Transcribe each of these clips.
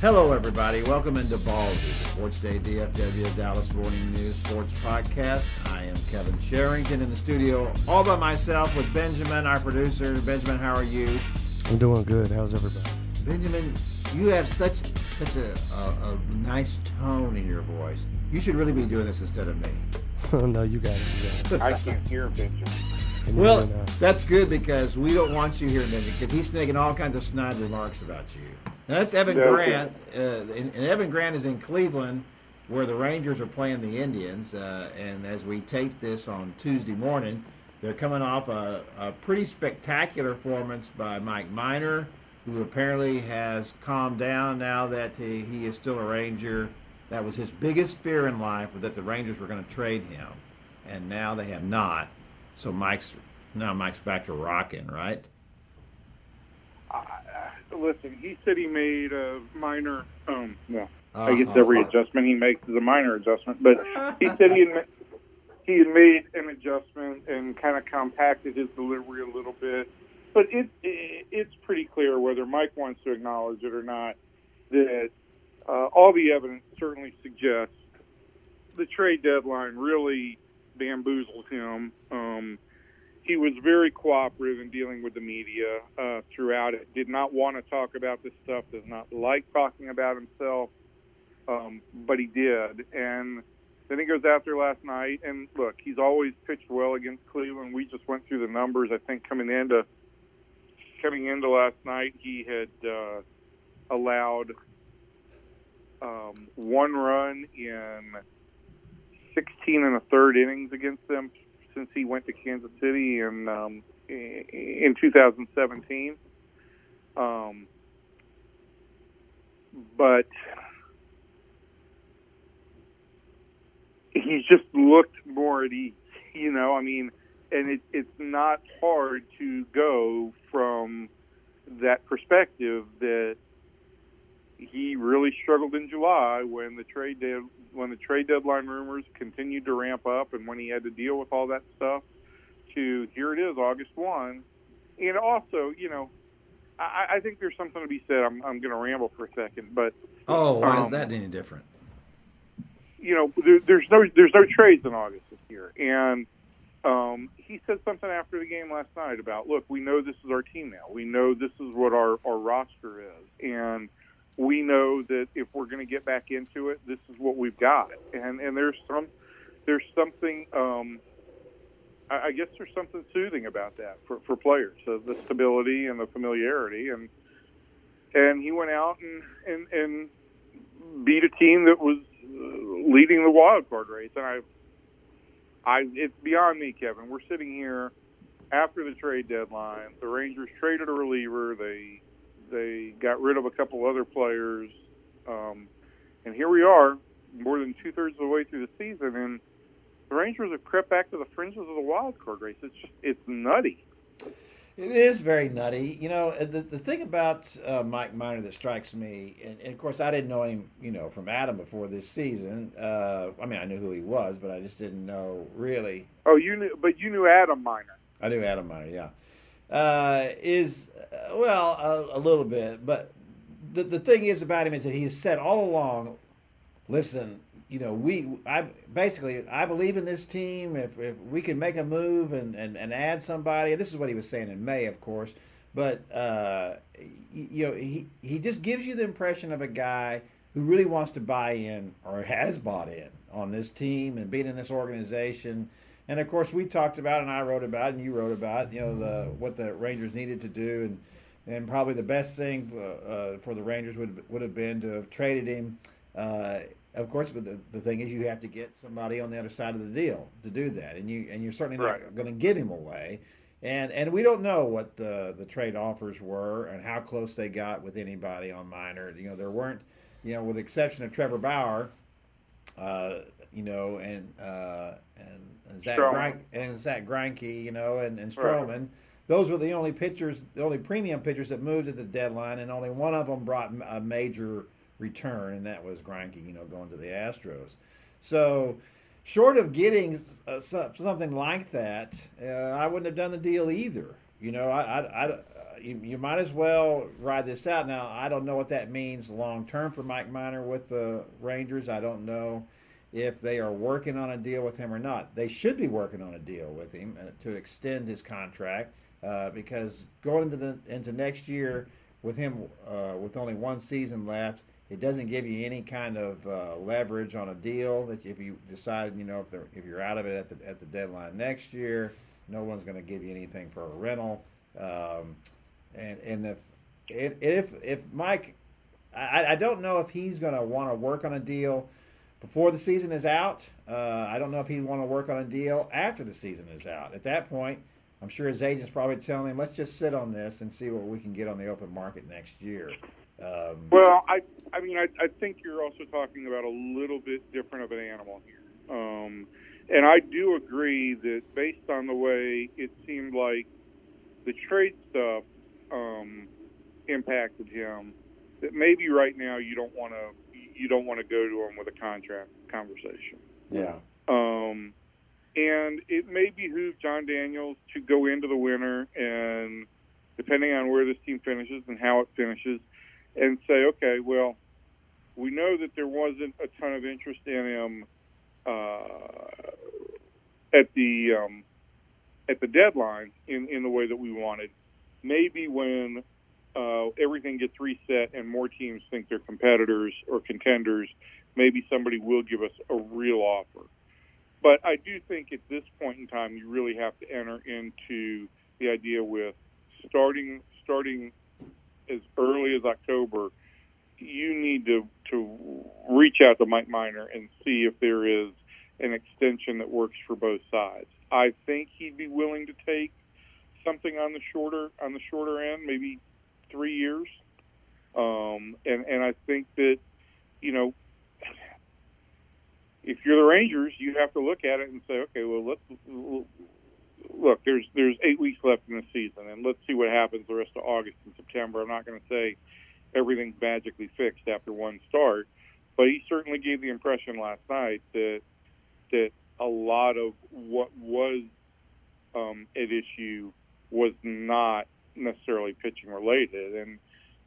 Hello, everybody. Welcome into Ballzy, the Sports Day DFW Dallas Morning News Sports Podcast. I am Kevin Sherrington in the studio all by myself with Benjamin, our producer. Benjamin, how are you? I'm doing good. How's everybody? Benjamin, you have such such a, a, a nice tone in your voice. You should really be doing this instead of me. Oh no, you got it. I can't hear Benjamin. Well, now? that's good because we don't want you here, Benjamin, because he's making all kinds of snide remarks about you. Now, that's Evan okay. Grant, uh, and, and Evan Grant is in Cleveland, where the Rangers are playing the Indians. Uh, and as we tape this on Tuesday morning, they're coming off a, a pretty spectacular performance by Mike Minor, who apparently has calmed down now that he, he is still a Ranger. That was his biggest fear in life, that the Rangers were going to trade him, and now they have not. So Mike's now Mike's back to rocking, right? Uh, listen, he said he made a minor. Um, well, I guess Uh-huh. every adjustment he makes is a minor adjustment, but he said he had, he had made an adjustment and kind of compacted his delivery a little bit. But it, it it's pretty clear whether Mike wants to acknowledge it or not that uh, all the evidence certainly suggests the trade deadline really bamboozled him. Um, he was very cooperative in dealing with the media uh, throughout it. Did not want to talk about this stuff. Does not like talking about himself, um, but he did. And then he goes there last night. And look, he's always pitched well against Cleveland. We just went through the numbers. I think coming into coming into last night, he had uh, allowed um, one run in 16 and a third innings against them since he went to Kansas City in um, in 2017. Um, but he's just looked more at ease. You know, I mean, and it, it's not hard to go from that perspective that he really struggled in July when the trade de- when the trade deadline rumors continued to ramp up and when he had to deal with all that stuff to here it is August one and also you know I, I think there's something to be said I'm, I'm going to ramble for a second but Oh, why is Um, that any different? you know, there, there's no there's no trades in August this year, and um, he said something after the game last night about, look, we know this is our team now. We know this is what our our roster is, and we know that if we're going to get back into it, this is what we've got. And and there's some there's something. Um, I I guess there's something soothing about that for, for players, so the stability and the familiarity, and and he went out and and, and beat a team that was uh, leading the wild card race. And I, I, it's beyond me, Kevin. We're sitting here after the trade deadline. The Rangers traded a reliever. They they got rid of a couple other players, um, and here we are, more than two thirds of the way through the season, and the Rangers have crept back to the fringes of the wild card race. It's just it's nutty. It is very nutty. You know, uh, the, the thing about uh, Mike Minor that strikes me, and, and of course, I didn't know him, you know, from Adam before this season. Uh, I mean, I knew who he was, but I just didn't know really. Oh, you knew, but you knew Adam Miner. I knew Adam Miner, yeah. Uh, is, uh, well, a, a little bit, but the, the thing is about him is that he has said all along, listen, you know, we, I basically, I believe in this team. If, if we can make a move and, and, and add somebody, this is what he was saying in May, of course, but, uh, you know, he, he just gives you the impression of a guy who really wants to buy in or has bought in on this team and being in this organization And of course, we talked about, and I wrote about, and you wrote about, you know, the what the Rangers needed to do, and and probably the best thing uh, uh, for the Rangers would would have been to have traded him. Uh, of course, but the, the thing is, you have to get somebody on the other side of the deal to do that, and you and you're certainly Right. not going to give him away. And and we don't know what the the trade offers were and how close they got with anybody on minor. You know, there weren't, you know, with the exception of Trevor Bauer, uh, you know, and uh, and, Zach Stroman. Greinke, and Zach Greinke, you know, and and Right. Those were the only pitchers, the only premium pitchers that moved at the deadline, and only one of them brought a major return, and that was Greinke, you know, going to the Astros. So, short of getting uh, something like that, uh, I wouldn't have done the deal either. You know, I, I, I, uh, you, you might as well ride this out. Now, I don't know what that means long term for Mike Minor with the Rangers. I don't know if they are working on a deal with him or not. They should be working on a deal with him uh, to extend his contract uh, because going into the into next year with him uh, with only one season left, it doesn't give you any kind of uh, leverage on a deal that if you decide you know if if you're out of it at the at the deadline next year, no one's going to give you anything for a rental. Um, and and if if if, if Mike, I, I don't know if he's going to want to work on a deal before the season is out. Uh, I don't know if he'd want to work on a deal after the season is out. At that point, I'm sure his agent's probably telling him, "Let's just sit on this and see what we can get on the open market next year." Um, Well, I I mean I, I think you're also talking about a little bit different of an animal here, um, and I do agree that based on the way it seemed like the trade stuff um, impacted him, that maybe right now you don't want to you don't want to go to them with a contract conversation. yeah, Um, and it may behoove Jon Daniels to go into the winter and, depending on where this team finishes and how it finishes, and say, okay, well, we know that there wasn't a ton of interest in him uh, at the um, at the deadline in in the way that we wanted. Maybe when uh, everything gets reset and more teams think they're competitors or contenders, maybe somebody will give us a real offer. But I do think at this point in time, you really have to enter into the idea with starting starting as early as October. You need to to reach out to Mike Minor and see if there is an extension that works for both sides. I think he'd be willing to take something on the shorter on the shorter end, maybe three years. Um, and and I think that you know if you're the Rangers, you have to look at it and say, okay, well, let's look. There's there's eight weeks left in the season, and let's see what happens the rest of August and September. I'm not going to say everything's magically fixed after one start, but he certainly gave the impression last night that that a lot of what was um, at issue was not necessarily pitching related, and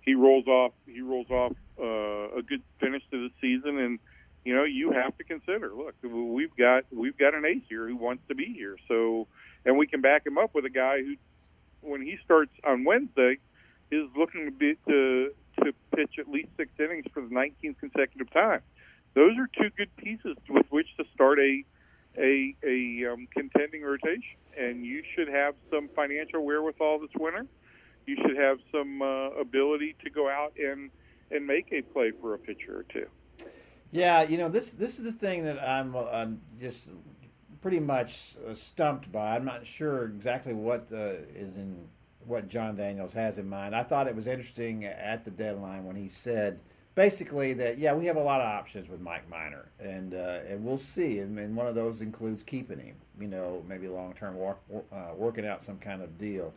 he rolls off he rolls off uh, a good finish to the season. And you know you have to consider look we've got we've got an ace here who wants to be here. So and we can back him up with a guy who when he starts on Wednesday is looking to be to to pitch at least six innings for the 19th consecutive time. Those are two good pieces with which to start a a a um, contending rotation. And you should have some financial wherewithal this winter you should have some uh, ability to go out and and make a play for a pitcher or two Yeah, you know this this is the thing that I'm I'm just pretty much uh, stumped by. I'm not sure exactly what uh, is in what Jon Daniels has in mind. I thought it was interesting at the deadline when he said basically that yeah we have a lot of options with Mike Minor and uh, and we'll see and, and one of those includes keeping him. You know maybe long term uh, working out some kind of deal.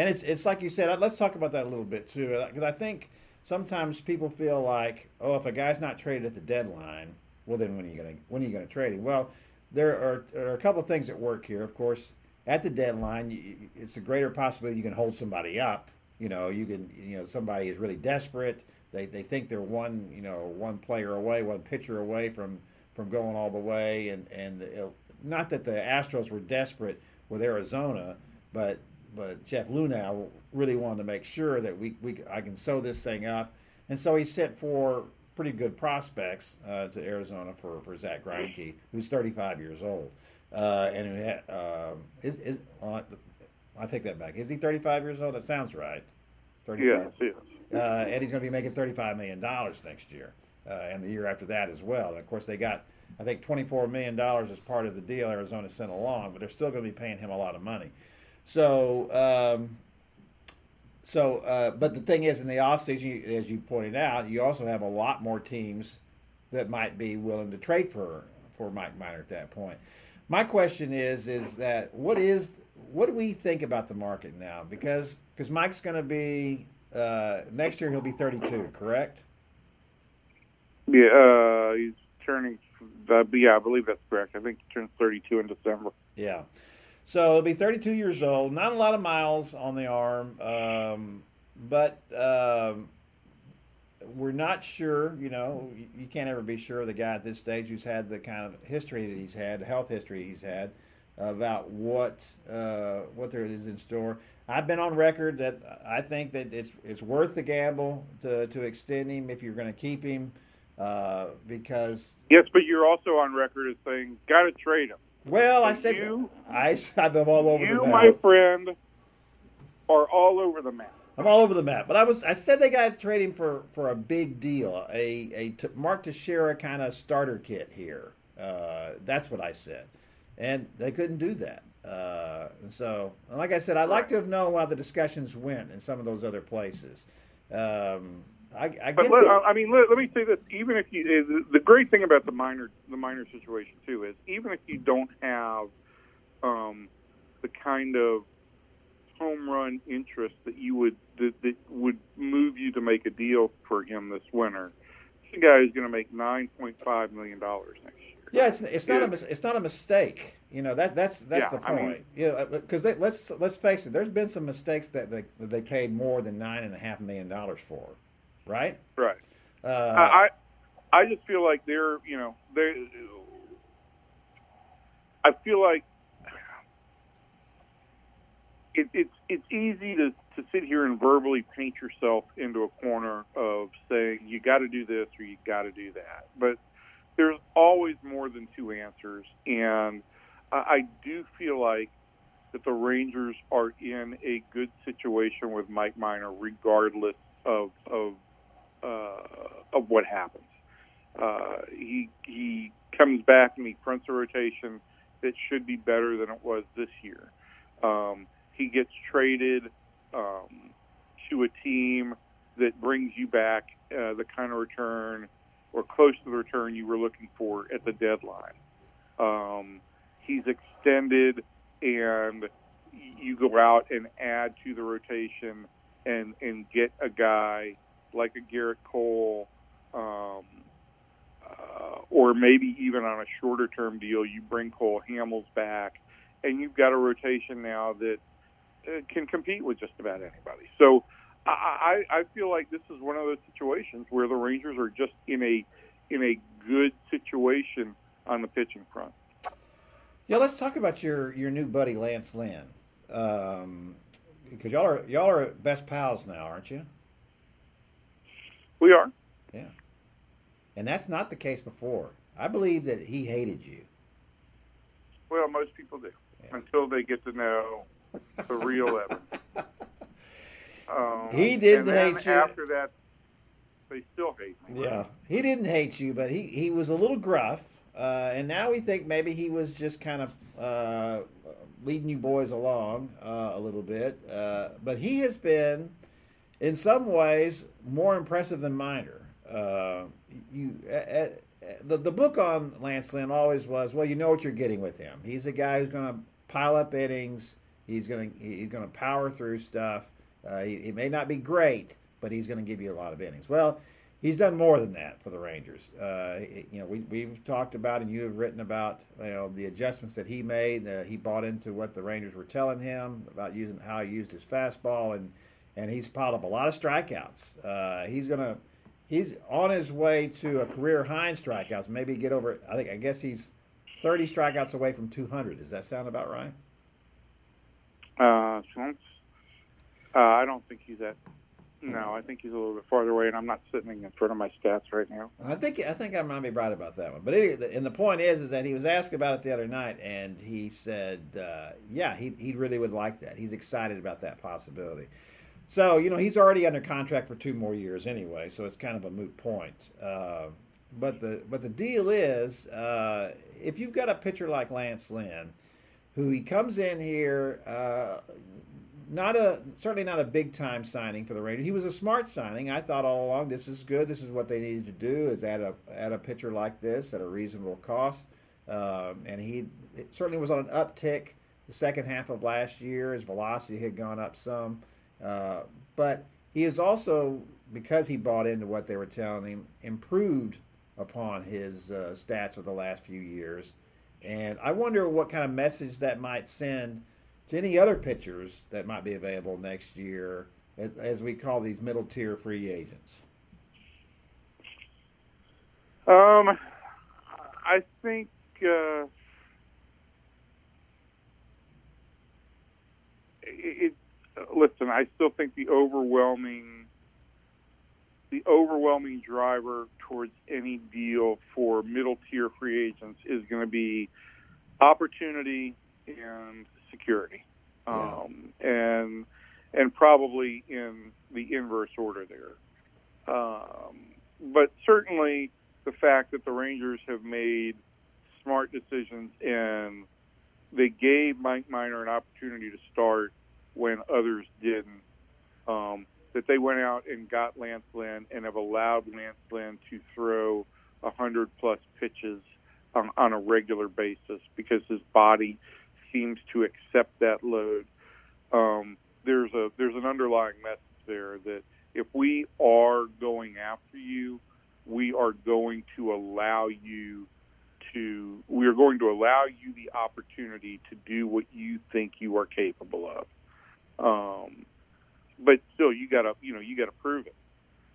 And it's it's like you said. Uh, let's talk about that a little bit too, uh, because I think sometimes people feel like, oh, if a guy's not traded at the deadline, well, then when are you gonna when are you gonna trade him? Well, there are, are a couple of things at work here. Of course, at the deadline, you, it's a greater possibility you can hold somebody up. You know, you can you know somebody is really desperate. They they think they're one you know one player away, one pitcher away from from going all the way, and and it, not that the Astros were desperate with Arizona, but but Jeff Luhnow really wanted to make sure that we, we I can sew this thing up, and so he sent four pretty good prospects uh, to Arizona for, for Zach Greinke, who's 35 years old. Uh, and it had, um, is is uh, I take that back. Is he 35 years old? That sounds right. 35. Yes, yes. Uh, and he's going to be making 35 million dollars next year, uh, and the year after that as well. And of course, they got I think 24 million dollars as part of the deal Arizona sent along, but they're still going to be paying him a lot of money. So. Um, so, uh, but the thing is, in the offseason, as you pointed out, you also have a lot more teams that might be willing to trade for for Mike Minor at that point. My question is, is that what is what do we think about the market now? Because because Mike's going to be uh, next year, he'll be 32, correct? Yeah, uh, he's turning. Uh, yeah, I believe that's correct. I think he turns 32 in December. Yeah. So he'll be 32 years old. Not a lot of miles on the arm, um, but um, we're not sure. You know, you, you can't ever be sure of the guy at this stage who's had the kind of history that he's had, the health history he's had, about what uh, what there is in store. I've been on record that I think that it's it's worth the gamble to to extend him if you're going to keep him, uh, because Yes, but you're also on record as saying, got to trade him. Well, I said you- I I've been all over you, the map. You, my friend, are all over the map. I'm all over the map, but I was I said they got to trade him for for a big deal, a a t- Mark Teixeira kind of starter kit here. Uh, that's what I said, and they couldn't do that. Uh, and so, and like I said, I'd like to have known how the discussions went in some of those other places. Um, I, I But let, I mean, let, let me say this: even if you, uh, the great thing about the minor, the minor situation too is, even if you don't have um, the kind of home run interest that you would that, that would move you to make a deal for him this winter, this guy is going to make nine point five million dollars next year. Yeah, it's it's not Yeah. a it's not a mistake. You know that that's that's Yeah, the I mean- point. yeah, because let's let's face it. There's been some mistakes that they that they paid more than nine and a half million dollars for, right? Right. Uh, I I just feel like they're you know they. I feel like it, it's it's easy to to sit here and verbally paint yourself into a corner of saying you got to do this or you got to do that, but there's always more than two answers, and I, I do feel like that the Rangers are in a good situation with Mike Minor, regardless of of uh, of what happens. Uh, he he comes back and he fronts a rotation that should be better than it was this year. Um, he gets traded um, to a team that brings you back uh, the kind of return or close to the return you were looking for at the deadline. Um, he's extended, and you go out and add to the rotation and and get a guy like a Gerrit Cole, um, uh, or maybe even on a shorter term deal, you bring Cole Hamels back, and you've got a rotation now that uh, can compete with just about anybody. So I, I feel like this is one of those situations where the Rangers are just in a in a good situation on the pitching front. yeah, let's talk about your your new buddy Lance Lynn, um, because y'all are y'all are best pals now, aren't you? We are. Yeah, and that's not the case before. I believe that he hated you. Well, most people do Yeah. until they get to know the real Evan. Um, He didn't hate you. After that, they still hate me. Yeah, he didn't hate you, but he, he was a little gruff, uh, and now we think maybe he was just kind of uh, leading you boys along uh, a little bit. Uh, but he has been, in some ways, more impressive than Minor. Uh, you. Uh, uh, the, the book on Lance Lynn always was well you know what you're getting with him he's a guy who's going to pile up innings he's going to he's going to power through stuff uh, he, he may not be great but he's going to give you a lot of innings well he's done more than that for the Rangers. Uh, you know, we, we've talked about and you have written about you know the adjustments that he made. Uh, he bought into what the Rangers were telling him about using how he used his fastball, and and he's piled up a lot of strikeouts. Uh, he's gonna he's on his way to a career high in strikeouts. Maybe get over. I think I guess he's thirty strikeouts away from two hundred. Does that sound about right? Uh, uh, I don't think he's at No, I think he's a little bit farther away, and I'm not sitting in front of my stats right now. I think I think I might be right about that one. But anyway, and the point is, is that he was asked about it the other night, and he said, uh, "Yeah, he he really would like that. He's excited about that possibility." So you know, he's already under contract for two more years anyway, so it's kind of a moot point. Uh, but the but the deal is, uh, if you've got a pitcher like Lance Lynn, who he comes in here, uh, not a certainly not a big time signing for the Rangers. He was a smart signing. I thought all along this is good. This is what they needed to do is add a add a pitcher like this at a reasonable cost. Um, and he certainly was on an uptick the second half of last year. His velocity had gone up some, uh, but he is also because he bought into what they were telling him improved upon his uh, stats of the last few years. And I wonder what kind of message that might send to any other pitchers that might be available next year, as we call these middle tier free agents? Um, I think uh, it. Listen, I still think the overwhelming, the overwhelming driver towards any deal for middle tier free agents is going to be opportunity and security, um, and and probably in the inverse order there. Um, but certainly the fact that the Rangers have made smart decisions and they gave Mike Minor an opportunity to start when others didn't. Um, that they went out and got Lance Lynn and have allowed Lance Lynn to throw a hundred plus pitches on, on a regular basis because his body seems to accept that load. Um, there's a there's an underlying message there that if we are going after you, we are going to allow you to we are going to allow you the opportunity to do what you think you are capable of. Um, but still, you got to you know you got to prove it.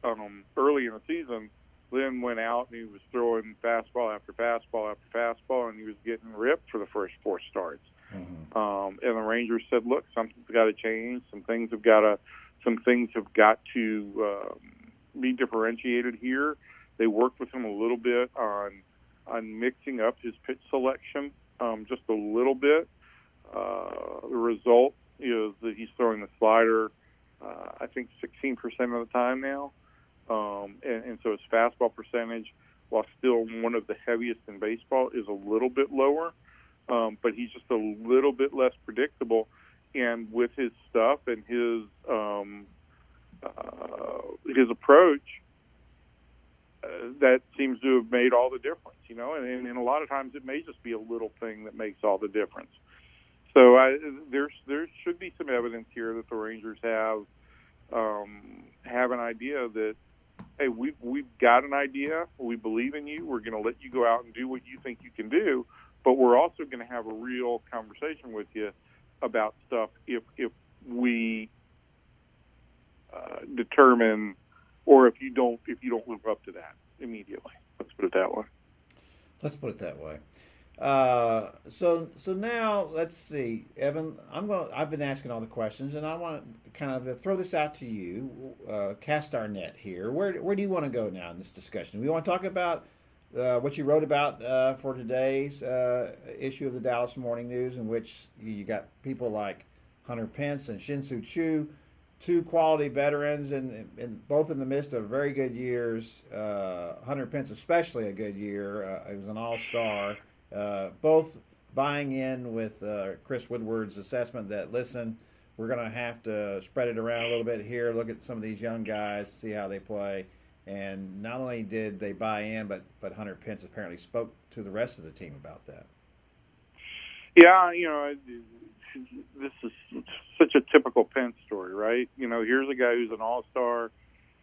Um, early in the season, Lynn went out and he was throwing fastball after fastball after fastball, and he was getting ripped for the first four starts. Mm-hmm. Um, and the Rangers said, "Look, something's got to change. Some things have got to, some things have got to um, be differentiated here." They worked with him a little bit on on mixing up his pitch selection um, just a little bit. Uh, the result is that he's throwing the slider, uh, I think, 16% of the time now. Um, and, and so his fastball percentage, while still one of the heaviest in baseball, is a little bit lower um, but he's just a little bit less predictable. And with his stuff and his um, uh, his approach, uh, that seems to have made all the difference. You know, and, and a lot of times it may just be a little thing that makes all the difference. So I, there's there should be some evidence here that the Rangers have um, have an idea that hey we've we've got an idea we believe in you we're going to let you go out and do what you think you can do but we're also going to have a real conversation with you about stuff if if we uh, determine or if you don't if you don't live up to that immediately. Let's put it that way. Let's put it that way. Uh, so so now let's see, Evan. I'm going. I've been asking all the questions, and I want to kind of throw this out to you. Uh, cast our net here. Where where do you want to go now in this discussion? We want to talk about uh, what you wrote about uh, for today's uh, issue of the Dallas Morning News, in which you got people like Hunter Pence and Shin-Soo Choo, two quality veterans, and, and both in the midst of very good years. Hunter Pence, especially a good year. He was an all star. Uh, both buying in with Chris Woodward's assessment that, listen, we're going to have to spread it around a little bit here, look at some of these young guys, see how they play. And not only did they buy in, but but Hunter Pence apparently spoke to the rest of the team about that. Yeah, you know, this is such a typical Pence story, right? You know, here's a guy who's an all-star,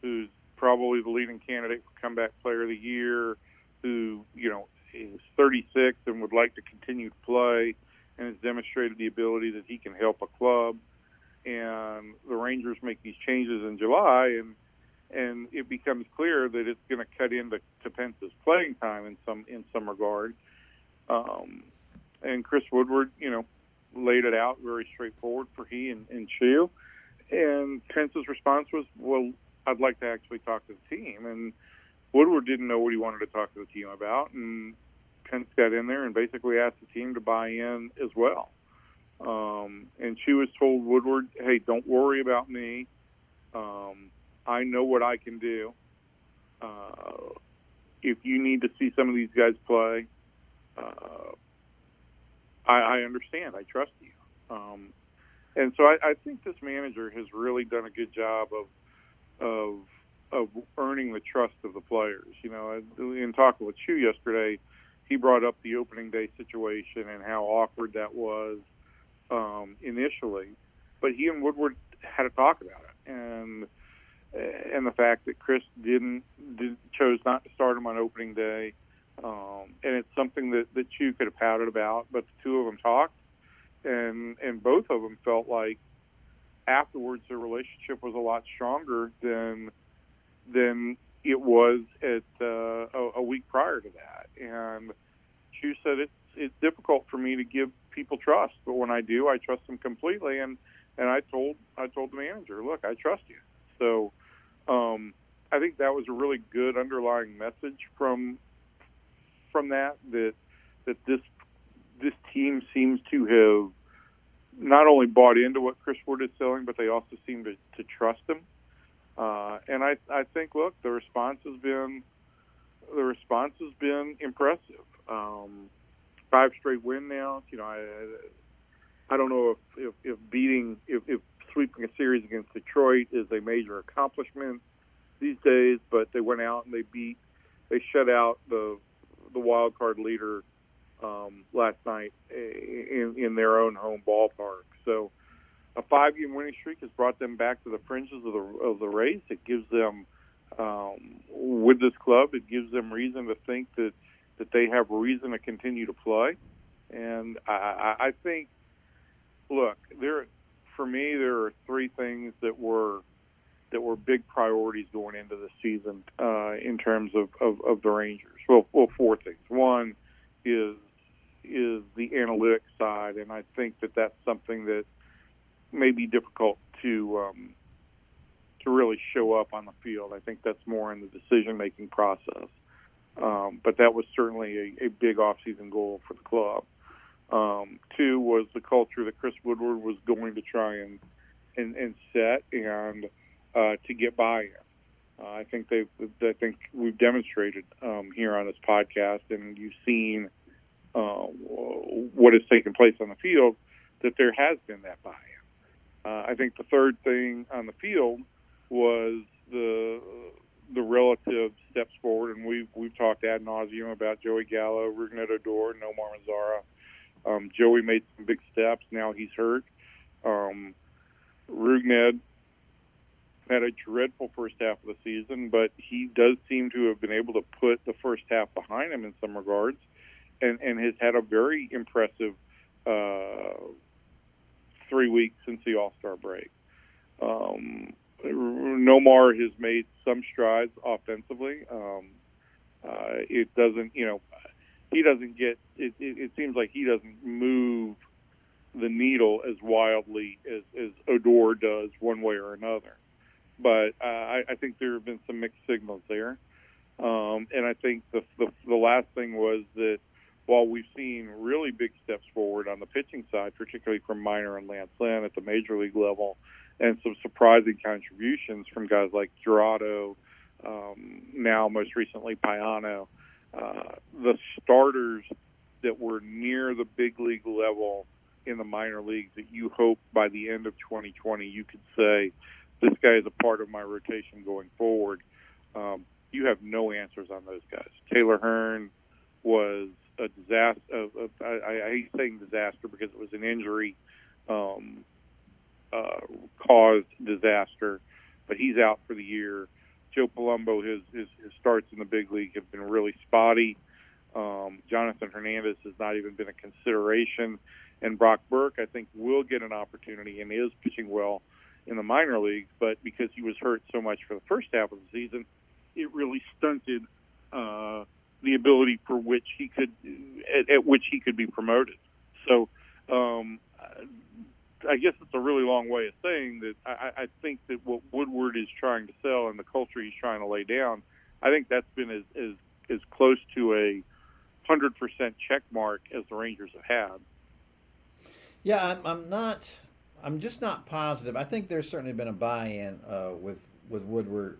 who's probably the leading candidate for comeback player of the year, who you know is 36 and would like to continue to play, and has demonstrated the ability that he can help a club. And the Rangers make these changes in July, and and it becomes clear that it's going to cut into to Pence's playing time in some in some regard. Um, and Chris Woodward, you know, laid it out very straightforward for he and, and Choo. and Pence's response was, "Well, I'd like to actually talk to the team." And Woodward didn't know what he wanted to talk to the team about, and Pence got in there and basically asked the team to buy in as well. Um, and she was told Woodward, "Hey, don't worry about me. Um, I know what I can do. Uh, if you need to see some of these guys play, uh, I, I understand. I trust you." Um, and so I, I think this manager has really done a good job of of of earning the trust of the players. You know, in talking with Choo yesterday, he brought up the opening day situation and how awkward that was um, initially, but he and Woodward had a talk about it, and and the fact that Chris didn't did, chose not to start him on opening day, um, and it's something that that Choo could have pouted about, but the two of them talked, and and both of them felt like afterwards their relationship was a lot stronger than than it was at uh, a, a week prior to that. And Choo said it's it's difficult for me to give people trust, but when I do, I trust them completely. And and I told I told the manager, look, I trust you. So um, I think that was a really good underlying message from from that that that this this team seems to have not only bought into what Chris Wood is selling, but they also seem to, to trust him. Uh, and I, I think, look, the response has been the response has been impressive. Um, five straight win now. You know, I I don't know if if, if beating if, if sweeping a series against Detroit is a major accomplishment these days, but they went out and they beat they shut out the the wild card leader um, last night in, in their own home ballpark. So a five game winning streak has brought them back to the fringes of the of the race. It gives them um, with this club, it gives them reason to think that that they have reason to continue to play. And I, I think, look, there for me there are three things that were that were big priorities going into the season uh, in terms of, of, of the Rangers. Well, well, four things. One is is the analytics side, and I think that that's something that may be difficult to um, to really show up on the field. I think that's more in the decision making process. Um, but that was certainly a, a big offseason goal for the club. Um, two was the culture that Chris Woodward was going to try and and, and set and uh, to get buy-in. Uh, I think they I think we've demonstrated um, here on this podcast, and you've seen uh, what has taken place on the field that there has been that buy-in. Uh, I think the third thing on the field was the the relative steps forward, and we've we've talked ad nauseum about Joey Gallo, Rougned Odor, Nomar Mazara. Um, Joey made some big steps. Now he's hurt. Um, Rougned had a dreadful first half of the season, but he does seem to have been able to put the first half behind him in some regards, and and has had a very impressive uh, three weeks since the All Star break. Um, Nomar has made some strides offensively. Um, uh, it doesn't, you know, he doesn't get. It, it, it seems like he doesn't move the needle as wildly as, as Odor does, one way or another. But uh, I, I think there have been some mixed signals there, um, and I think the, the the last thing was that while we've seen really big steps forward on the pitching side, particularly from Minor and Lance Lynn at the major league level, and some surprising contributions from guys like Jurado, um, now most recently Payano. Uh, the starters that were near the big league level in the minor leagues that you hope by the end of 2020 you could say this guy is a part of my rotation going forward. Um, you have no answers on those guys. Taylor Hearn was a disaster. I, I hate saying disaster because it was an injury um, uh, caused disaster, but he's out for the year. Joe Palumbo, his, his his starts in the big league have been really spotty. Um, Jonathan Hernandez has not even been a consideration, and Brock Burke, I think, will get an opportunity and is pitching well in the minor leagues, but because he was hurt so much for the first half of the season, it really stunted uh, the ability for which he could at, at which he could be promoted. So um, I guess it's a really long way of saying that I, I think that what Woodward is trying to sell and the culture he's trying to lay down, I think that's been as as, as close to a hundred percent check mark as the Rangers have had. Yeah, I'm, I'm not. I'm just not positive. I think there's certainly been a buy-in uh, with with Woodward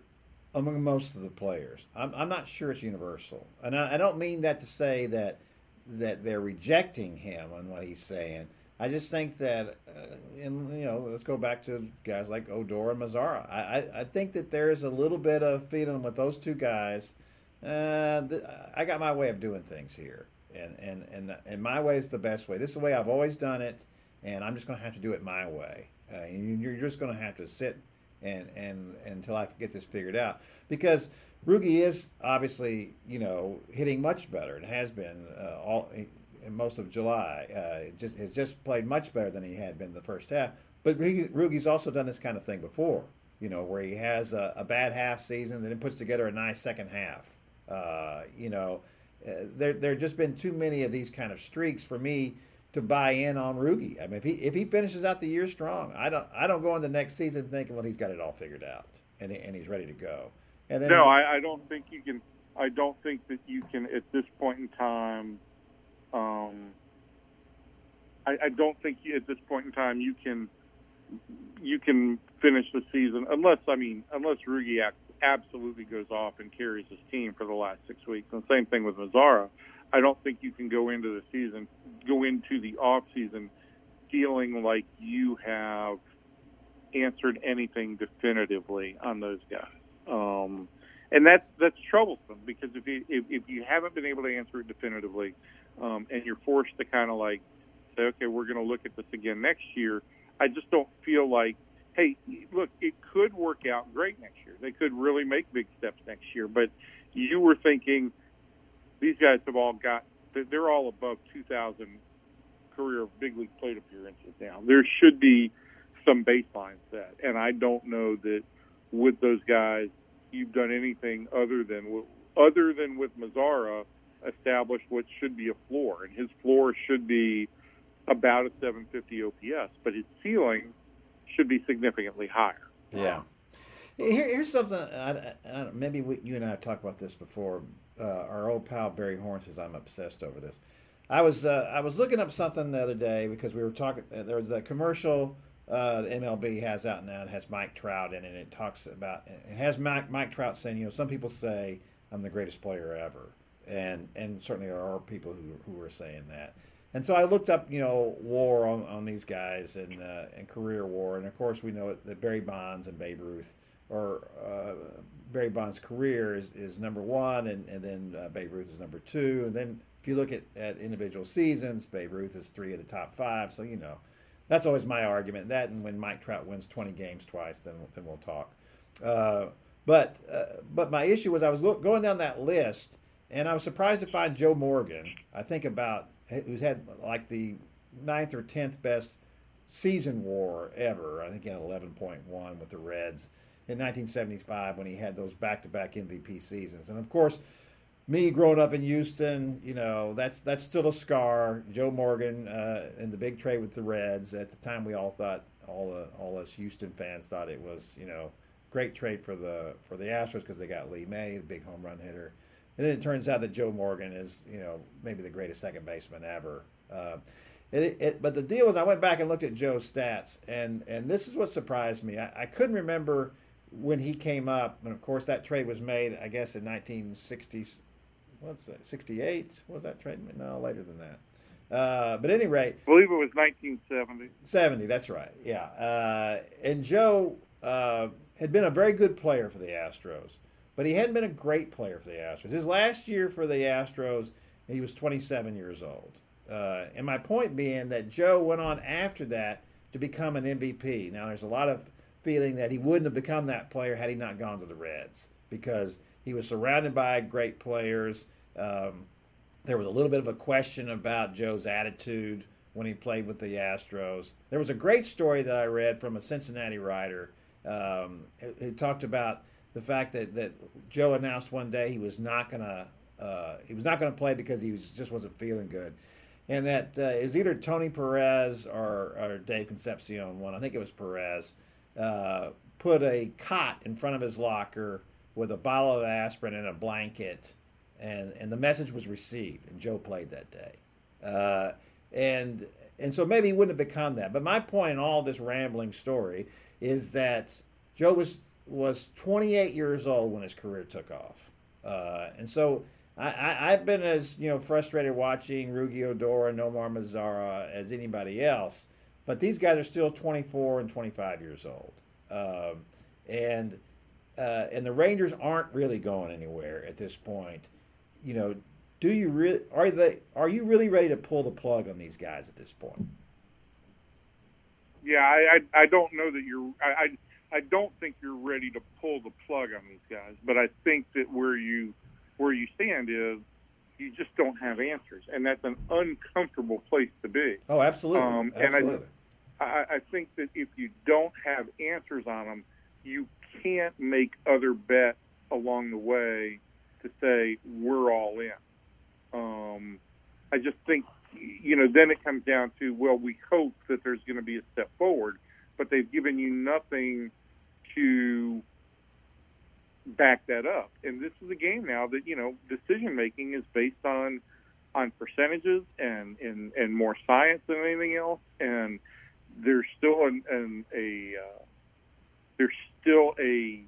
among most of the players. I'm, I'm not sure it's universal, and I, I don't mean that to say that that they're rejecting him on what he's saying. I just think that, uh, and you know, let's go back to guys like Odor and Mazara. I, I, I think that there's a little bit of feeling with those two guys. Uh, th- I got my way of doing things here, and and and and my way is the best way. This is the way I've always done it, and I'm just going to have to do it my way. Uh, you, you're just going to have to sit and and until I get this figured out because Rugi is obviously you know hitting much better and has been uh, all in most of July. Uh, just has just played much better than he had been the first half. But Rugi's also done this kind of thing before, you know, where he has a, a bad half season, then puts together a nice second half. Uh, you know, uh, there there just been too many of these kind of streaks for me to buy in on Rugi. I mean, if he if he finishes out the year strong, I don't I don't go into next season thinking, well, he's got it all figured out and and he's ready to go. And then, no, I, I don't think you can. I don't think that you can at this point in time. Um, I, I don't think you, at this point in time you can you can finish the season unless I mean unless Rugi absolutely goes off and carries his team for the last six weeks. And same thing with Mazara. I don't think you can go into the season, go into the off season, feeling like you have answered anything definitively on those guys. Um, and that's that's troublesome because if you if, if you haven't been able to answer it definitively, um, and you're forced to kind of like say, okay, we're going to look at this again next year. I just don't feel like, hey, look, it could work out great next year. They could really make big steps next year. But you were thinking these guys have all got they're all above 2,000 career big league plate appearances now. There should be some baseline set, and I don't know that with those guys you've done anything other than other than with Mazara establish what should be a floor, and his floor should be about a 750 OPS, but his ceiling should be significantly higher. Yeah. Here, here's something. I, I, maybe we, you and I have talked about this before. Uh, our old pal Barry Horn says I'm obsessed over this. I was uh, I was looking up something the other day because we were talking. Uh, there was a commercial uh, the MLB has out now. It has Mike Trout in it. It talks about it has Mike Mike Trout saying, you know, some people say I'm the greatest player ever, and and certainly there are people who who are saying that. And so I looked up, you know, WAR on, on these guys and uh, and career WAR, and of course we know that Barry Bonds and Babe Ruth or uh, Barry Bonds' career is, is number one, and, and then uh, Babe Ruth is number two. And then if you look at, at individual seasons, Babe Ruth is three of the top five. So, you know, that's always my argument. That and when Mike Trout wins 20 games twice, then, then we'll talk. Uh, but, uh, but my issue was I was look, going down that list, and I was surprised to find Joe Morgan, I think about, who's had like the ninth or 10th best season WAR ever. I think had 11.1 with the Reds in 1975 when he had those back-to-back MVP seasons. And of course, me growing up in Houston, you know, that's that's still a scar. Joe Morgan uh, in the big trade with the Reds. At the time, we all thought all the all us Houston fans thought it was, you know, great trade for the for the Astros because they got Lee May, the big home run hitter. And then it turns out that Joe Morgan is, you know, maybe the greatest second baseman ever. Uh, it, it, but the deal was, I went back and looked at Joe's stats, and and this is what surprised me. I, I couldn't remember when he came up, and of course that trade was made, I guess, in 1960. What's that? 68? Was that trade? No, later than that. Uh, but at any rate, I believe it was 1970. 70, that's right. Yeah. Uh, and Joe uh, had been a very good player for the Astros, but he hadn't been a great player for the Astros. His last year for the Astros, he was 27 years old. Uh, and my point being that Joe went on after that to become an MVP. Now, there's a lot of feeling that he wouldn't have become that player had he not gone to the Reds because he was surrounded by great players. Um, there was a little bit of a question about Joe's attitude when he played with the Astros. There was a great story that I read from a Cincinnati writer um, who, talked about the fact that, that Joe announced one day he was not gonna uh, he was not gonna play because he was, just wasn't feeling good. and that uh, it was either Tony Perez or, or Dave Concepcion one. I think it was Perez. Uh, put a cot in front of his locker with a bottle of aspirin and a blanket, and and the message was received. And Joe played that day, uh, and and so maybe he wouldn't have become that. But my point in all this rambling story is that Joe was was 28 years old when his career took off, uh, and so I, have been as you know frustrated watching Rougned Odor and Nomar Mazara as anybody else, but these guys are still 24 and 25 years old, um, and uh, and the Rangers aren't really going anywhere at this point. You know, do you really are they are you really ready to pull the plug on these guys at this point? Yeah, I I, I don't know that you're I, I I don't think you're ready to pull the plug on these guys, but I think that where you where you stand is you just don't have answers, and that's an uncomfortable place to be. Oh, absolutely. Um, absolutely. And I, I, I think that if you don't have answers on them, you can't make other bets along the way to say we're all in. Um, I just think, you know, then it comes down to well, we hope that there's going to be a step forward, but they've given you nothing to back that up. And this is a game now that you know decision making is based on on percentages and and, and more science than anything else. And there's still an, an a uh, there's still a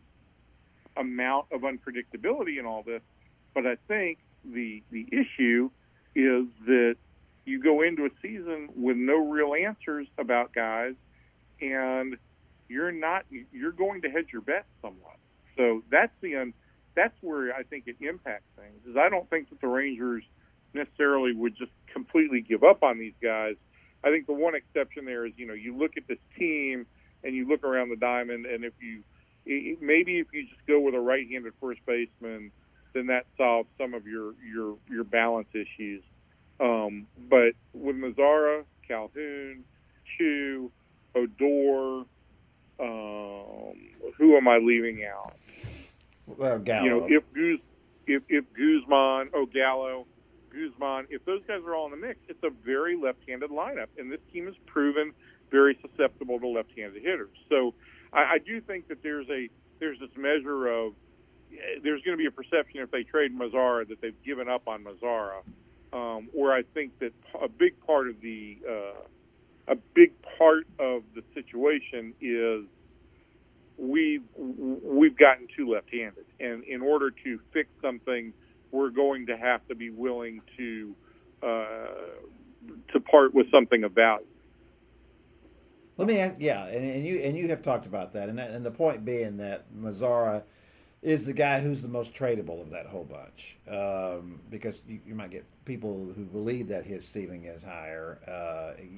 amount of unpredictability in all this. But I think the the issue is that you go into a season with no real answers about guys, and you're not you're going to hedge your bets somewhat. So that's the un, that's where I think it impacts things. Is I don't think that the Rangers necessarily would just completely give up on these guys. I think the one exception there is you know you look at this team and you look around the diamond, and if you maybe if you just go with a right-handed first baseman, then that solves some of your your your balance issues. Um, but with Mazara, Calhoun, Choo, Odor, um, who am I leaving out? Uh, Gallo. You know, if Guz, if if Guzman, oh Gallo, Guzman, if those guys are all in the mix, it's a very left-handed lineup, and this team has proven very susceptible to left-handed hitters. So I, I do think that there's a there's this measure of there's going to be a perception if they trade Mazara that they've given up on Mazara, um, where I think that a big part of the uh, a big part of the situation is we've we've gotten too left-handed, and in order to fix something, we're going to have to be willing to uh, to part with something of value. Let me ask, yeah, and, and you and you have talked about that, and and the point being that Mazara is the guy who's the most tradable of that whole bunch, um, because you, you, might get people who believe that his ceiling is higher,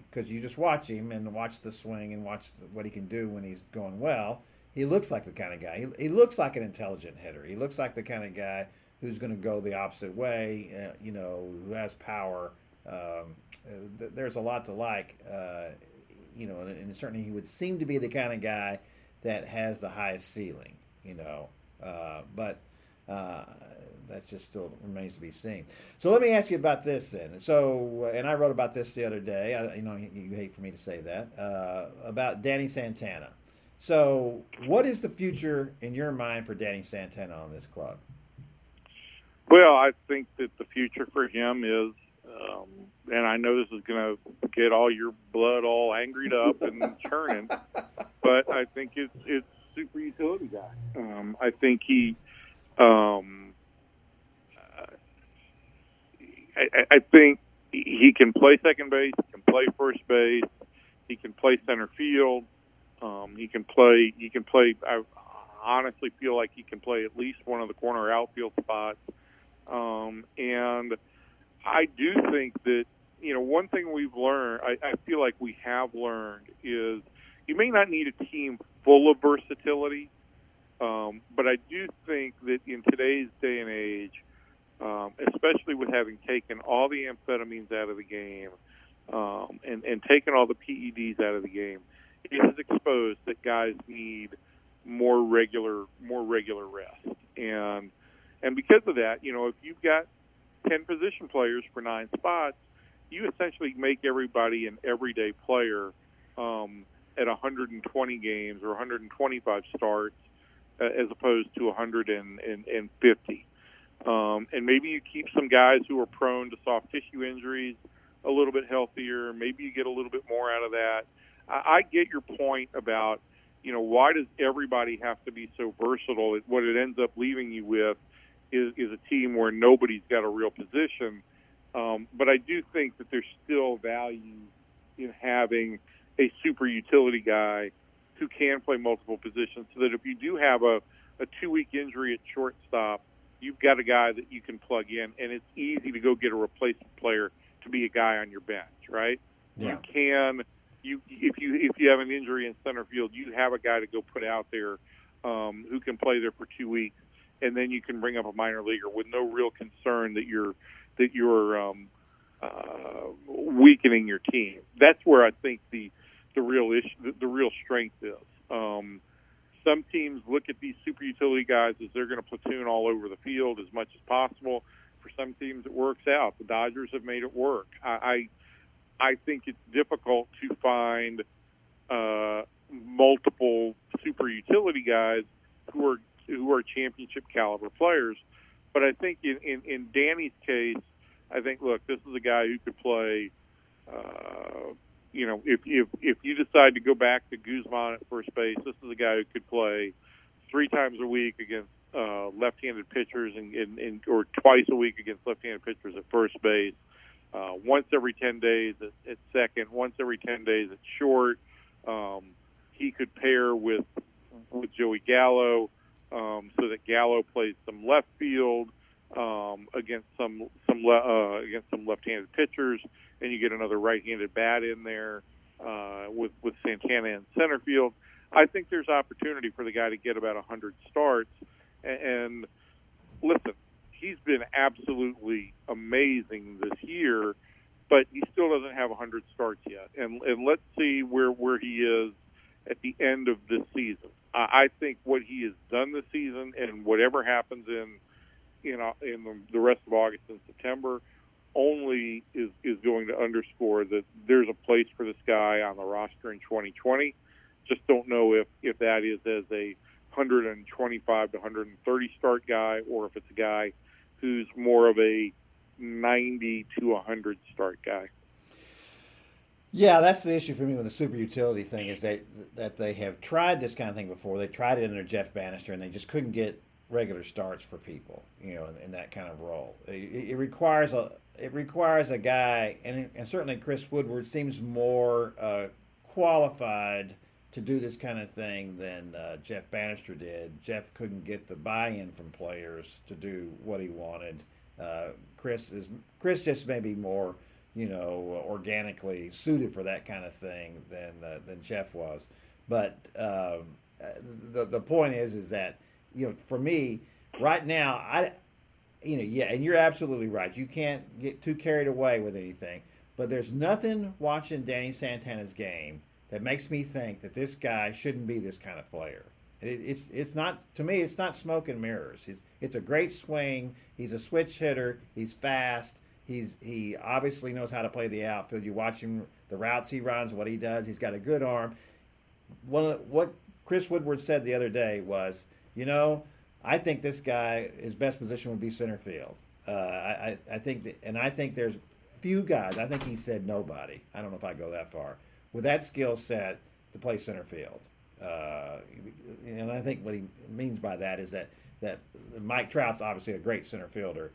because uh, you just watch him and watch the swing and watch what he can do when he's going well he looks like the kind of guy. He, he looks like an intelligent hitter. He looks like the kind of guy who's going to go the opposite way. Uh, you know, who has power. Um, th- there's a lot to like. Uh, you know, and, and, certainly he would seem to be the kind of guy that has the highest ceiling. You know, uh, but. Uh, that just still remains to be seen. So let me ask you about this then. So, and I wrote about this the other day. I, you know, you, you hate for me to say that uh, about Danny Santana. So, what is the future in your mind for Danny Santana on this club? Well, I think that the future for him is, um, and I know this is going to get all your blood all angry up and churning, but I think it's it's super utility guy. Um, I think he, um, I, I think he can play second base, he can play first base, he can play center field. Um, he can play. He can play. I honestly feel like he can play at least one of the corner outfield spots. Um, and I do think that you know one thing we've learned. I, I feel like we have learned is you may not need a team full of versatility, um, but I do think that in today's day and age, um, especially with having taken all the amphetamines out of the game um, and, and taken all the PEDs out of the game, it has exposed that guys need more regular more regular rest and and because of that you know if you've got 10 position players for nine spots you essentially make everybody an everyday player um, at 120 games or 125 starts uh, as opposed to 150. Um, and maybe you keep some guys who are prone to soft tissue injuries a little bit healthier. Maybe you get a little bit more out of that. I, I get your point about, you know, why does everybody have to be so versatile? It, what it ends up leaving you with is, is a team where nobody's got a real position. Um, but I do think that there's still value in having a super utility guy who can play multiple positions so that if you do have a, a two week injury at shortstop, you've got a guy that you can plug in, and it's easy to go get a replacement player to be a guy on your bench, right? Yeah. You can you if you if you have an injury in center field, you have a guy to go put out there um, who can play there for two weeks, and then you can bring up a minor leaguer with no real concern that you're that you're um, uh, weakening your team. That's where I think the the real issue, the, the real strength is. Um, some teams look at these super utility guys as they're going to platoon all over the field as much as possible. For some teams, it works out. The Dodgers have made it work. I I, I think it's difficult to find uh, multiple super utility guys who are who are championship caliber players. But I think in, in, in Danny's case, I think look, this is a guy who could play. Uh, you know, if if if you decide to go back to Guzman at first base, this is a guy who could play three times a week against uh, left-handed pitchers and, and, and or twice a week against left-handed pitchers at first base. Uh, once every 10 days at, at second, once every 10 days at short. Um, he could pair with with Joey Gallo um, so that Gallo plays some left field um, against some some le- uh, against some left-handed pitchers, and you get another right-handed bat in there uh, with with Santana in center field. I think there's opportunity for the guy to get about 100 starts. And, and listen, he's been absolutely amazing this year, but he still doesn't have 100 starts yet. And and let's see where where he is at the end of this season. I, I think what he has done this season, and whatever happens in know in the, the rest of August and September, only is is going to underscore that there's a place for this guy on the roster in 2020. Just don't know if if that is as a 125 to 130 start guy, or if it's a guy who's more of a 90 to 100 start guy. Yeah, that's the issue for me with the super utility thing is that that they have tried this kind of thing before. They tried it under Jeff Banister, and they just couldn't get regular starts for people, you know, in, in that kind of role. It, it, requires a it requires a guy, and, and certainly Chris Woodward seems more uh, qualified to do this kind of thing than uh, Jeff Banister did. Jeff couldn't get the buy-in from players to do what he wanted. Uh, Chris is Chris just maybe more, you know, organically suited for that kind of thing than uh, than Jeff was. But um, the the point is is that you know for me right now I, you know yeah, and you're absolutely right. You can't get too carried away with anything. But there's nothing watching Danny Santana's game that makes me think that this guy shouldn't be this kind of player. It, it's it's not to me. It's not smoke and mirrors. He's, it's a great swing. He's a switch hitter. He's fast. He's he obviously knows how to play the outfield. You watch him, the routes he runs, what he does. He has got a good arm. One of the, what Chris Woodward said the other day was, you know, I think this guy his best position would be center field. Uh, I I think that, and I think there's few guys. I think he said nobody. I don't know if I go that far with that skill set to play center field. Uh, and I think what he means by that is that that Mike Trout's obviously a great center fielder,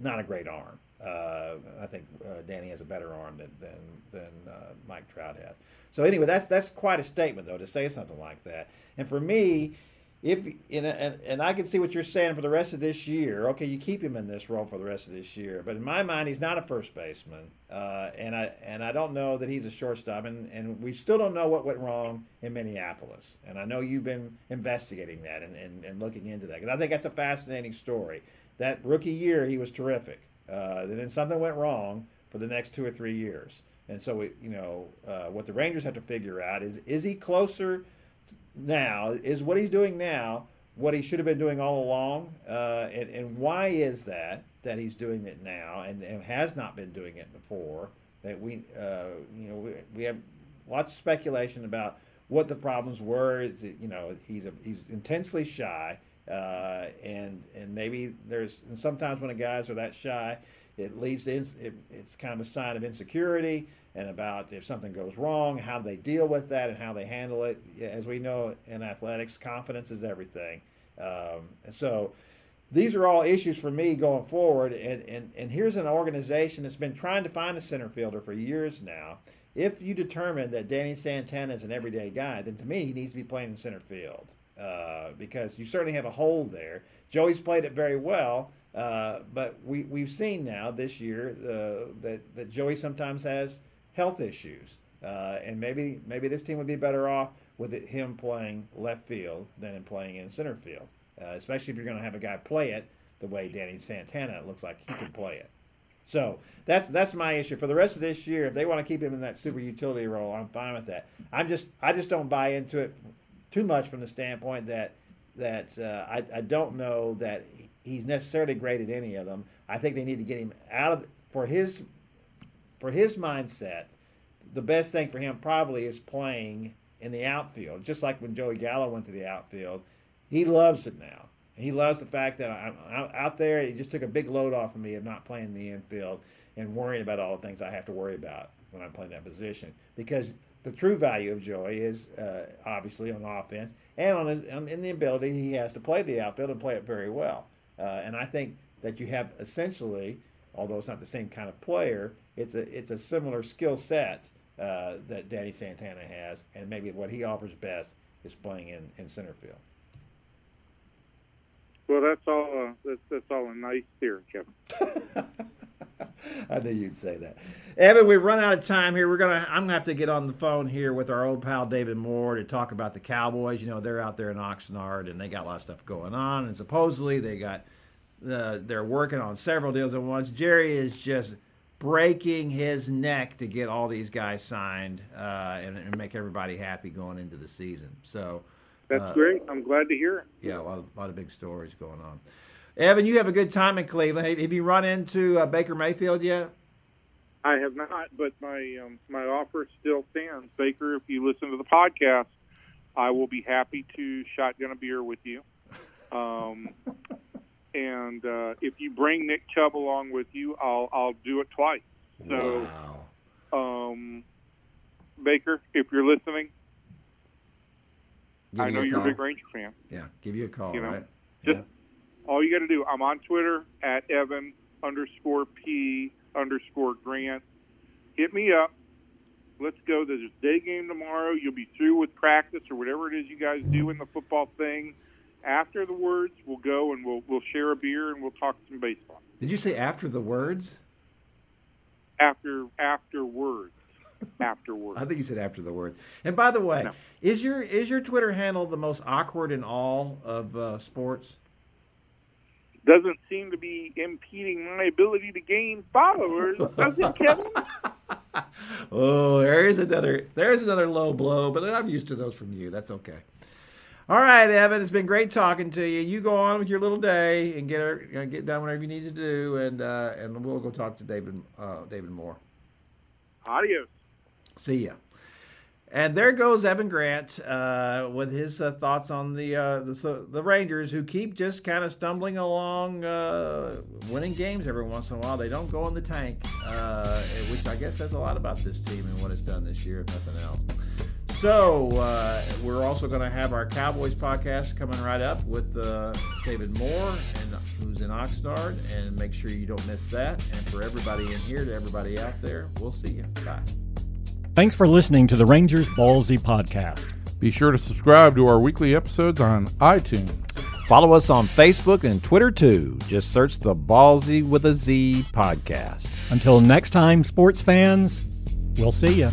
not a great arm. Uh, I think uh, Danny has a better arm than than, than uh, Mike Trout has. So anyway, that's that's quite a statement though to say something like that. And for me, if and, and I can see what you're saying for the rest of this year. Okay, you keep him in this role for the rest of this year, but in my mind, he's not a first baseman, uh, and I and I don't know that he's a shortstop, and, and we still don't know what went wrong in Minneapolis. And I know you've been investigating that and, and, and looking into that because I think that's a fascinating story. That rookie year, he was terrific. Uh, then something went wrong for the next two or three years, and so we, you know uh, what the Rangers have to figure out is is he closer now is what he's doing now what he should have been doing all along uh, and, and why is that that he's doing it now and, and has not been doing it before that we, uh, you know, we, we have lots of speculation about what the problems were. Is you know, he's a, he's intensely shy, uh, and and maybe there's and sometimes when the guys are that shy, it leads to it, it's kind of a sign of insecurity and about if something goes wrong, how they deal with that and how they handle it. As we know in athletics, confidence is everything. Um, and so these are all issues for me going forward. And, and, and here's an organization that's been trying to find a center fielder for years now. If you determine that Danny Santana is an everyday guy, then to me, he needs to be playing in center field uh, because you certainly have a hole there. Joey's played it very well, uh, but we, we've seen now this year uh, that, that Joey sometimes has health issues. Uh, and maybe maybe this team would be better off with it, him playing left field than in playing in center field, uh, especially if you're going to have a guy play it the way Danny Santana looks like he can play it. So that's that's my issue for the rest of this year. If they want to keep him in that super utility role, I'm fine with that. I'm just I just don't buy into it too much from the standpoint that that uh, I, I don't know that he's necessarily great at any of them. I think they need to get him out of for his for his mindset. The best thing for him probably is playing in the outfield, just like when Joey Gallo went to the outfield. He loves it now. He loves the fact that I'm out there. It just took a big load off of me of not playing the infield and worrying about all the things I have to worry about when I'm playing that position. Because the true value of Joey is uh, obviously on offense and on his on, in the ability he has to play the outfield and play it very well. Uh, and I think that you have essentially, although it's not the same kind of player, it's a it's a similar skill set uh, that Danny Santana has, and maybe what he offers best is playing in, in center field. Well, that's all. Uh, that's, that's all a nice theory, Kevin. I knew you'd say that, Evan. We've run out of time here. We're gonna. I'm gonna have to get on the phone here with our old pal David Moore to talk about the Cowboys. You know, they're out there in Oxnard and they got a lot of stuff going on, and supposedly they got. Uh, they're working on several deals at once. Jerry is just breaking his neck to get all these guys signed uh, and, and, make everybody happy going into the season. So that's uh, great. I'm glad to hear it. Yeah, a lot of, lot of big stories going on. Evan, you have a good time in Cleveland. Have you run into uh, Baker Mayfield yet? I have not, but my um, my offer still stands. Baker, if you listen to the podcast, I will be happy to shotgun a beer with you. Um, and uh, if you bring Nick Chubb along with you, I'll I'll do it twice. So, wow. um, Baker, if you're listening, give I know you're call. a big Ranger fan. Yeah, give you a call, You know, right? just- yeah. All you got to do, I'm on Twitter at Evan underscore P underscore Grant. Hit me up. Let's go. There's a day game tomorrow. You'll be through with practice or whatever it is you guys do in the football thing. After the words, we'll go and we'll we'll share a beer and we'll talk some baseball. Did you say after the words? After afterwards, afterwards. I think you said after the words. And by the way, No. is your is your Twitter handle the most awkward in all of uh, sports? Doesn't seem to be impeding my ability to gain followers, does it, Kevin? Oh, there is another there's another low blow, but I'm used to those from you. That's okay. All right, Evan, it's been great talking to you. You go on with your little day and get her, you know, get done whatever you need to do, and uh, and we'll go talk to David uh, David Moore. Adios. See ya. And there goes Evan Grant uh, with his uh, thoughts on the, uh, the the Rangers, who keep just kind of stumbling along, uh, winning games every once in a while. They don't go in the tank, uh, which I guess says a lot about this team and what it's done this year, if nothing else. So uh, we're also going to have our Cowboys podcast coming right up with uh, David Moore, and who's in Oxnard, and make sure you don't miss that. And for everybody in here, to everybody out there, we'll see you. Bye. Thanks for listening to the Rangers Ballzy podcast. Be sure to subscribe to our weekly episodes on iTunes. Follow us on Facebook and Twitter too. Just search the Ballzy with a Z podcast. Until next time, sports fans, we'll see you.